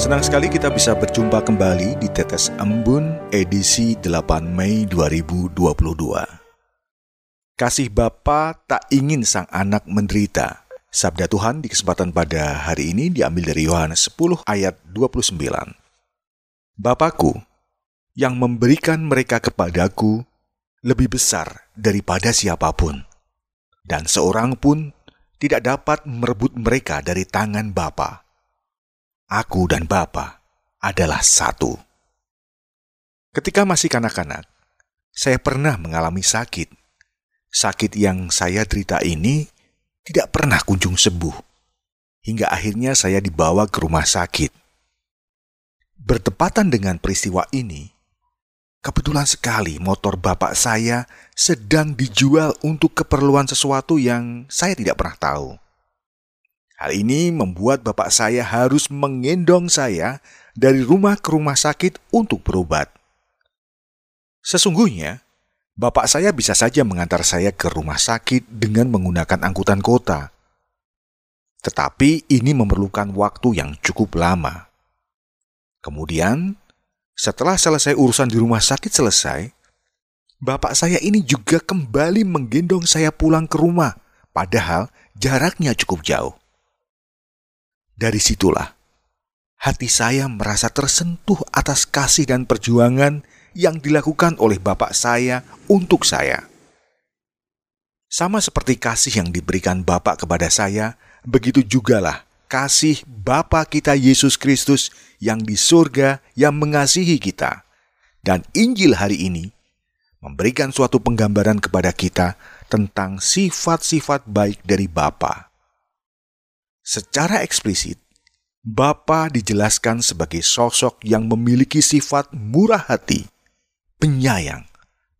Senang sekali kita bisa berjumpa kembali di Tetes Embun edisi 8 Mei 2022. Kasih Bapa tak ingin sang anak menderita. Sabda Tuhan di kesempatan pada hari ini diambil dari Yohanes 10 ayat 29. Bapakku yang memberikan mereka kepadaku lebih besar daripada siapa pun. Dan seorang pun tidak dapat merebut mereka dari tangan Bapa aku dan Bapa adalah satu. Ketika masih kanak-kanak, saya pernah mengalami sakit. Sakit yang saya derita ini tidak pernah kunjung sembuh, hingga akhirnya saya dibawa ke rumah sakit. Bertepatan dengan peristiwa ini, kebetulan sekali motor bapak saya sedang dijual untuk keperluan sesuatu yang saya tidak pernah tahu. Hal ini membuat bapak saya harus menggendong saya dari rumah ke rumah sakit untuk berobat. Sesungguhnya, bapak saya bisa saja mengantar saya ke rumah sakit dengan menggunakan angkutan kota. Tetapi ini memerlukan waktu yang cukup lama. Kemudian, setelah selesai urusan di rumah sakit selesai, bapak saya ini juga kembali menggendong saya pulang ke rumah, padahal jaraknya cukup jauh. Dari situlah hati saya merasa tersentuh atas kasih dan perjuangan yang dilakukan oleh bapak saya untuk saya. Sama seperti kasih yang diberikan Bapak kepada saya, begitu jugalah kasih Bapa kita Yesus Kristus yang di surga yang mengasihi kita. Dan Injil hari ini memberikan suatu penggambaran kepada kita tentang sifat-sifat baik dari Bapa. Secara eksplisit, Bapa dijelaskan sebagai sosok yang memiliki sifat murah hati, penyayang,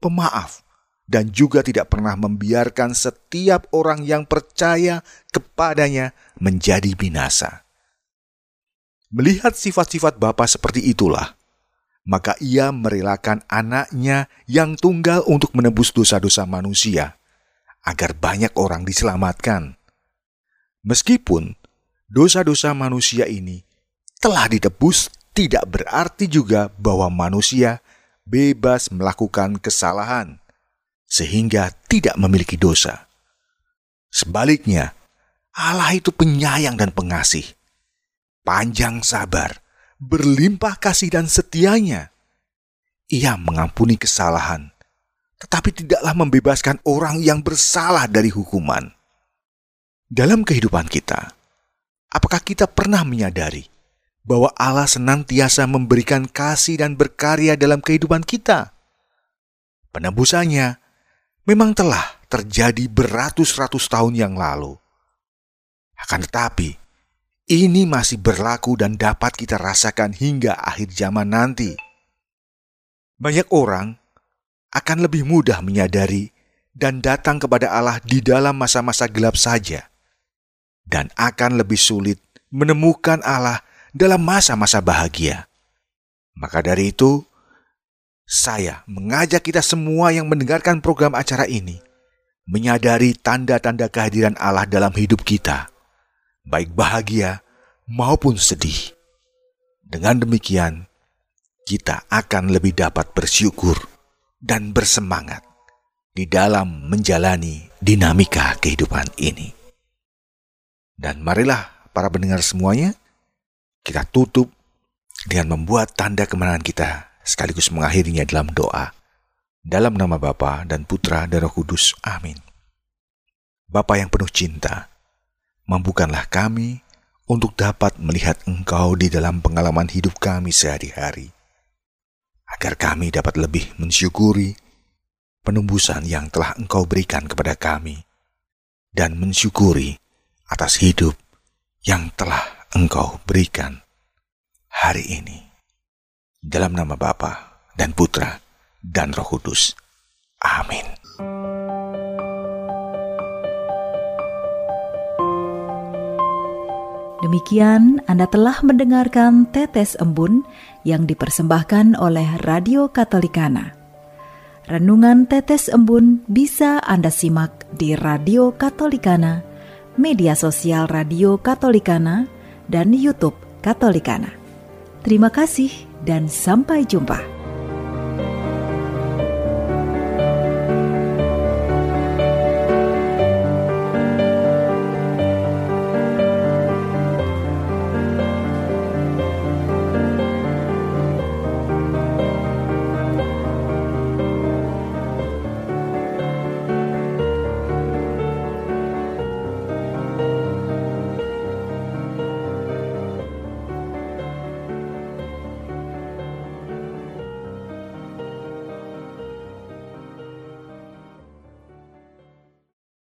pemaaf, dan juga tidak pernah membiarkan setiap orang yang percaya kepadanya menjadi binasa. Melihat sifat-sifat Bapa seperti itulah, maka ia merelakan anaknya yang tunggal untuk menebus dosa-dosa manusia, agar banyak orang diselamatkan. Meskipun dosa-dosa manusia ini telah ditebus tidak berarti juga bahwa manusia bebas melakukan kesalahan sehingga tidak memiliki dosa. Sebaliknya, Allah itu penyayang dan pengasih, panjang sabar, berlimpah kasih dan setianya. Ia mengampuni kesalahan, tetapi tidaklah membebaskan orang yang bersalah dari hukuman. Dalam kehidupan kita, Apakah kita pernah menyadari bahwa Allah senantiasa memberikan kasih dan berkarya dalam kehidupan kita? Penebusannya memang telah terjadi beratus-ratus tahun yang lalu. Akan tetapi, ini masih berlaku dan dapat kita rasakan hingga akhir zaman nanti. Banyak orang akan lebih mudah menyadari dan datang kepada Allah di dalam masa-masa gelap saja dan akan lebih sulit menemukan Allah dalam masa-masa bahagia. Maka dari itu, saya mengajak kita semua yang mendengarkan program acara ini menyadari tanda-tanda kehadiran Allah dalam hidup kita, baik bahagia maupun sedih. Dengan demikian, kita akan lebih dapat bersyukur dan bersemangat di dalam menjalani dinamika kehidupan ini. Dan marilah para pendengar semuanya, kita tutup dengan membuat tanda kemenangan kita sekaligus mengakhirinya dalam doa. Dalam nama Bapa dan Putra dan Roh Kudus. Amin. Bapa yang penuh cinta, mampukanlah kami untuk dapat melihat Engkau di dalam pengalaman hidup kami sehari-hari. Agar kami dapat lebih mensyukuri penembusan yang telah Engkau berikan kepada kami dan mensyukuri atas hidup yang telah Engkau berikan hari ini. Dalam nama Bapa dan Putra, dan Roh Kudus. Amin. Demikian Anda telah mendengarkan Tetes Embun yang dipersembahkan oleh Radio Katolikana. Renungan Tetes Embun bisa Anda simak di Radio Katolikana, media sosial Radio Katolikana, dan YouTube Katolikana. Terima kasih dan sampai jumpa.